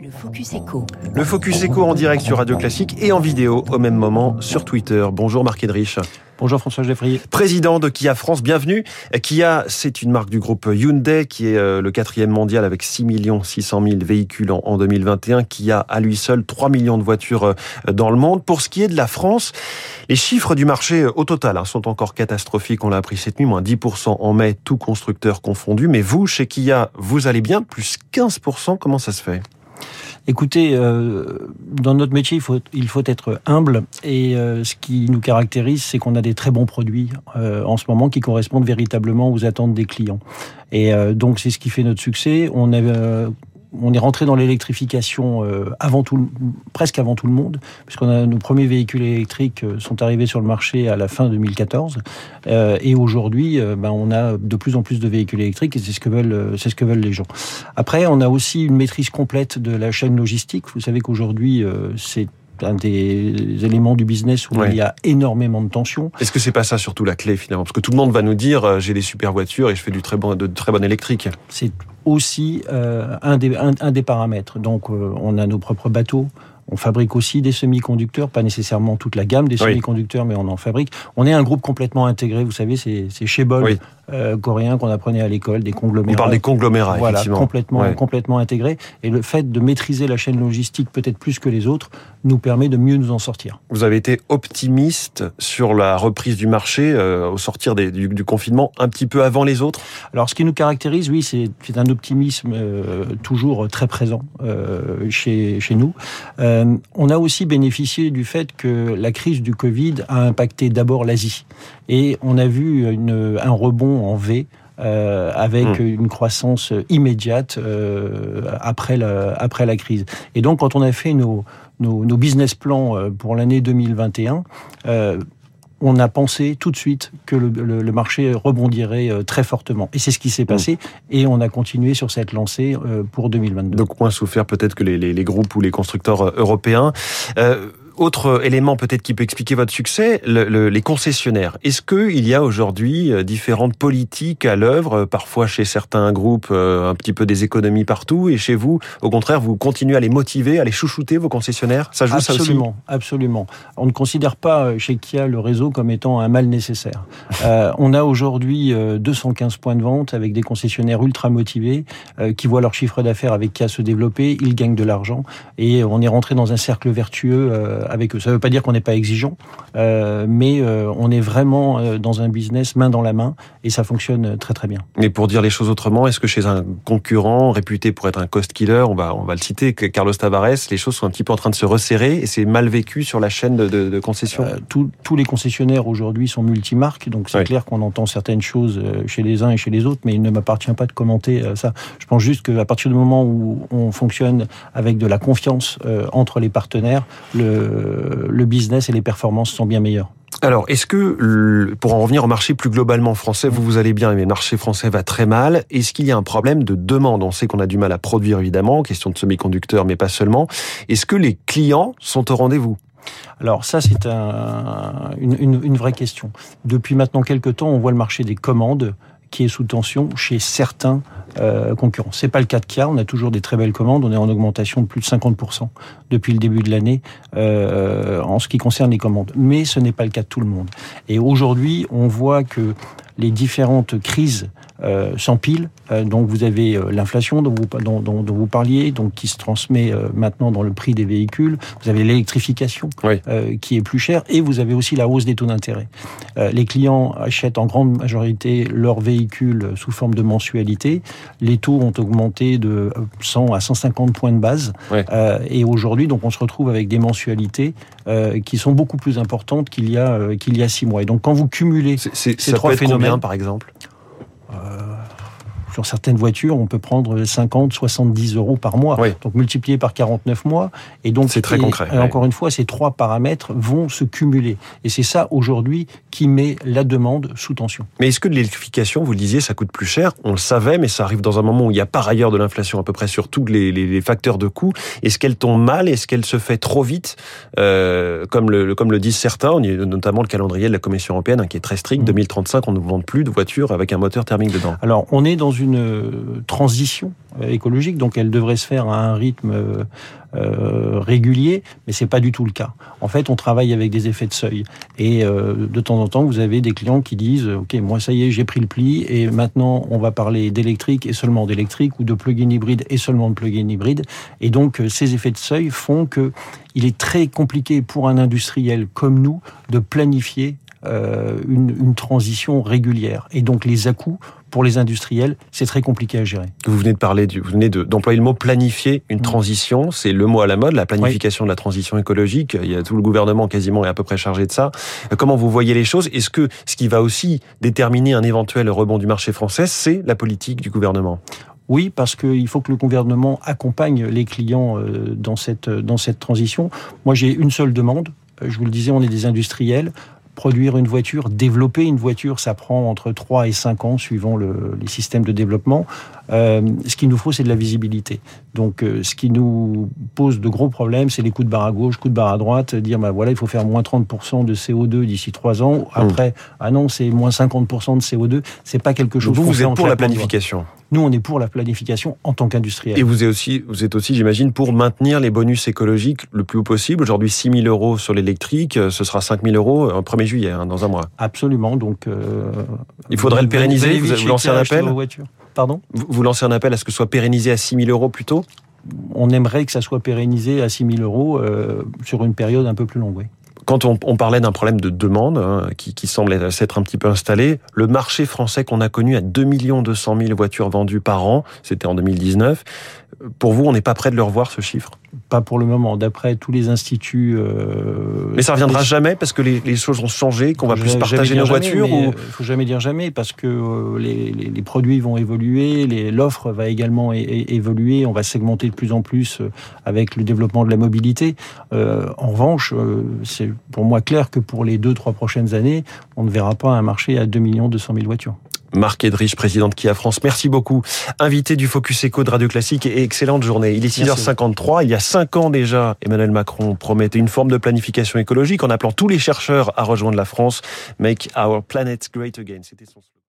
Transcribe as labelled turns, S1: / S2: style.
S1: Le Focus Echo.
S2: Le Focus Echo en direct sur Radio Classique et en vidéo au même moment sur Twitter. Bonjour Marc Edrich.
S3: Bonjour François Geffrier.
S2: Président de Kia France, bienvenue. Kia, c'est une marque du groupe Hyundai qui est euh, le quatrième mondial avec 6 600 000 véhicules en 2021. Kia, à lui seul, 3 millions de voitures euh, dans le monde. Pour ce qui est de la France, les chiffres du marché euh, au total hein, sont encore catastrophiques. On l'a appris cette nuit, moins 10% en mai, tout constructeur confondu. Mais vous, chez Kia, vous allez bien, plus 15%. Comment ça se fait?
S3: Écoutez, euh, dans notre métier, il faut, il faut être humble et euh, ce qui nous caractérise, c'est qu'on a des très bons produits euh, en ce moment qui correspondent véritablement aux attentes des clients. Et donc, c'est ce qui fait notre succès. On a on est rentré dans l'électrification euh, avant tout, presque avant tout le monde, puisqu'on a nos premiers véhicules électriques euh, sont arrivés sur le marché à la fin 2014, euh, et aujourd'hui, ben, on a de plus en plus de véhicules électriques, et c'est ce que veulent, c'est ce que veulent les gens. Après, on a aussi une maîtrise complète de la chaîne logistique. Vous savez qu'aujourd'hui, c'est un des éléments du business où il y a énormément de tensions.
S2: Est-ce que c'est pas ça surtout la clé finalement? Parce que tout le monde va nous dire j'ai des super voitures et je fais du très bon, de très bon électrique.
S3: C'est aussi euh, un, des, un, des paramètres. Donc euh, on a nos propres bateaux, on fabrique aussi des semi-conducteurs, pas nécessairement toute la gamme des semi-conducteurs, mais on en fabrique. On est un groupe complètement intégré, vous savez, c'est chez Bol, euh, coréen qu'on apprenait à l'école, des conglomérats.
S2: On parle des conglomérats,
S3: voilà, complètement, complètement intégrés. Et le fait de maîtriser la chaîne logistique peut-être plus que les autres nous permet de mieux nous en sortir.
S2: Vous avez été optimiste sur la reprise du marché euh, au sortir des, du, du, confinement, un petit peu avant les autres?
S3: Alors, ce qui nous caractérise, oui, c'est un optimisme euh, toujours très présent chez chez nous. Euh, on a aussi bénéficié du fait que la crise du Covid a impacté d'abord l'Asie. Et on a vu un rebond en V euh, avec hmm. une croissance immédiate euh, après, la, après la crise. Et donc, quand on a fait nos, nos, business plans pour l'année 2021, on a pensé tout de suite que le, marché rebondirait très fortement. Et c'est ce qui s'est hmm. passé. Et on a continué sur cette lancée pour 2022.
S2: Donc moins souffert peut-être que les, les, groupes ou les constructeurs européens. Euh, autre élément peut-être qui peut expliquer votre succès, les concessionnaires. Est-ce qu'il y a aujourd'hui euh, différentes politiques à l'œuvre, euh, parfois chez certains groupes euh, un petit peu des économies partout, et chez vous, au contraire, vous continuez à les motiver, à les chouchouter, vos concessionnaires?
S3: Ça joue absolument, ça aussi? Absolument. On ne considère pas chez Kia le réseau comme étant un mal nécessaire. on a aujourd'hui 215 points de vente avec des concessionnaires ultra motivés qui voient leur chiffre d'affaires avec Kia se développer, ils gagnent de l'argent, et on est rentré dans un cercle vertueux avec eux. Ça ne veut pas dire qu'on n'est pas exigeant, euh, mais euh, on est vraiment euh, dans un business main dans la main et ça fonctionne très très bien.
S2: Mais pour dire les choses autrement, est-ce que chez un concurrent réputé pour être un cost killer, on va on va le citer, Carlos Tavares, les choses sont un petit peu en train de se resserrer et c'est mal vécu sur la chaîne de, de, de concession?
S3: tous les concessionnaires aujourd'hui sont multimarques, donc c'est clair qu'on entend certaines choses chez les uns et chez les autres, mais il ne m'appartient pas de commenter ça. Je pense juste qu'à partir du moment où on fonctionne avec de la confiance entre les partenaires, le le business et les performances sont bien meilleures.
S2: Alors, est-ce que, pour en revenir au marché plus globalement français, vous, vous allez bien, mais le marché français va très mal. Est-ce qu'il y a un problème de demande? On sait qu'on a du mal à produire, évidemment, question de semi-conducteurs, mais pas seulement. Est-ce que les clients sont au rendez-vous?
S3: Alors ça, c'est une, vraie question. Depuis maintenant quelques temps, on voit le marché des commandes qui est sous tension chez certains euh, concurrents. C'est pas le cas de Kia. On a toujours des très belles commandes. On est en augmentation de plus de 50% depuis le début de l'année euh, en ce qui concerne les commandes. Mais ce n'est pas le cas de tout le monde. Et aujourd'hui, on voit que les différentes crises euh, s'empilent. Euh, donc vous avez euh, l'inflation dont vous, dont, dont, dont, vous parliez, donc qui se transmet euh, maintenant dans le prix des véhicules. Vous avez l'électrification qui est plus chère et vous avez aussi la hausse des taux d'intérêt. les clients achètent en grande majorité leurs véhicules sous forme de mensualité. Les taux ont augmenté de 100 à 150 points de base. et aujourd'hui, donc on se retrouve avec des mensualités qui sont beaucoup plus importantes qu'il y a qu'il y a six mois. Et donc quand vous cumulez ces trois phénomènes,
S2: par exemple
S3: sur certaines voitures, on peut prendre 50, 70 euros par mois. Donc multiplié par 49 mois. Et donc
S2: c'est très concret.
S3: Encore une fois, ces trois paramètres vont se cumuler. Et c'est ça aujourd'hui qui met la demande sous tension.
S2: Mais est-ce que l'électrification, vous le disiez, ça coûte plus cher? On le savait, mais ça arrive dans un moment où il y a par ailleurs de l'inflation à peu près sur tous les, les, facteurs de coût. Est-ce qu'elle tombe mal? Est-ce qu'elle se fait trop vite? Euh, comme, le, comme le disent certains, notamment le calendrier de la Commission européenne hein, qui est très strict. 2035, mmh. on ne vend plus de voitures avec un moteur thermique dedans.
S3: Alors, on est dans une une transition écologique, donc elle devrait se faire à un rythme euh, régulier, mais c'est pas du tout le cas. En fait, on travaille avec des effets de seuil, et euh, de temps en temps, vous avez des clients qui disent "Ok, moi ça y est, j'ai pris le pli, et maintenant on va parler d'électrique et seulement d'électrique, ou de plug-in hybride et seulement de plug-in hybride." Et donc, euh, ces effets de seuil font que il est très compliqué pour un industriel comme nous de planifier euh, une, une, transition régulière. Et donc les à-coups pour les industriels, c'est très compliqué à gérer.
S2: Vous venez de parler, du, vous venez d'employer le mot planifier une mmh. transition. C'est le mot à la mode, la planification oui. de la transition écologique. Il y a tout le gouvernement quasiment est à peu près chargé de ça. Comment vous voyez les choses? Est-ce que ce qui va aussi déterminer un éventuel rebond du marché français, c'est la politique du gouvernement?
S3: Oui, parce qu'il faut que le gouvernement accompagne les clients euh, dans cette, dans cette transition. Moi, j'ai une seule demande. Je vous le disais, on est des industriels produire une voiture, développer une voiture, ça prend entre 3 et 5 ans suivant le, les systèmes de développement. Euh, ce qu'il nous faut, c'est de la visibilité. Donc, euh, ce qui nous pose de gros problèmes, c'est les coups de barre à gauche, coups de barre à droite, dire, bah voilà, il faut faire moins 30% de CO2 d'ici 3 ans. Après, mmh. ah non, c'est moins 50% de CO2. C'est pas quelque chose.
S2: Donc vous, vous êtes pour la planification.
S3: Nous, on est pour la planification en tant qu'industriel.
S2: Et vous êtes aussi, vous êtes aussi, j'imagine, pour maintenir les bonus écologiques le plus haut possible. Aujourd'hui, 6 000 euros sur l'électrique, ce sera 5 000 euros en 1er juillet, hein, dans un mois.
S3: Absolument. Donc, euh,
S2: il faudrait le pérenniser. Vous, vous lancez un appel.
S3: Pardon?
S2: Vous, vous lancez un appel à ce que ce soit pérennisé à 6 000 euros plutôt?
S3: On aimerait que ça soit pérennisé à 6 000 euros euh, sur une période un peu plus longue. Oui
S2: quand on, parlait d'un problème de demande hein, qui, qui semble s'être un petit peu installé, le marché français qu'on a connu à 2 200 000 voitures vendues par an, c'était en 2019. Pour vous, on n'est pas prêt de le revoir ce chiffre?
S3: Pas pour le moment. D'après tous les instituts. Euh,
S2: mais ça reviendra jamais parce que les, les choses ont changé, qu'on va plus partager nos voitures.
S3: Il ou... faut jamais dire jamais parce que euh, les, produits vont évoluer, l'offre va également évoluer. On va segmenter de plus en plus euh, avec le développement de la mobilité. Euh, en revanche, euh, c'est pour moi clair que pour les deux trois prochaines années, on ne verra pas un marché à 2 200 000 voitures.
S2: Marc Edrich, président de Kia France. Merci beaucoup. Invité du Focus Eco de Radio Classique et excellente journée. Il est 6h53. Il y a 5 ans déjà, Emmanuel Macron promettait une forme de planification écologique en appelant tous les chercheurs à rejoindre la France. Make our planet great again. C'était son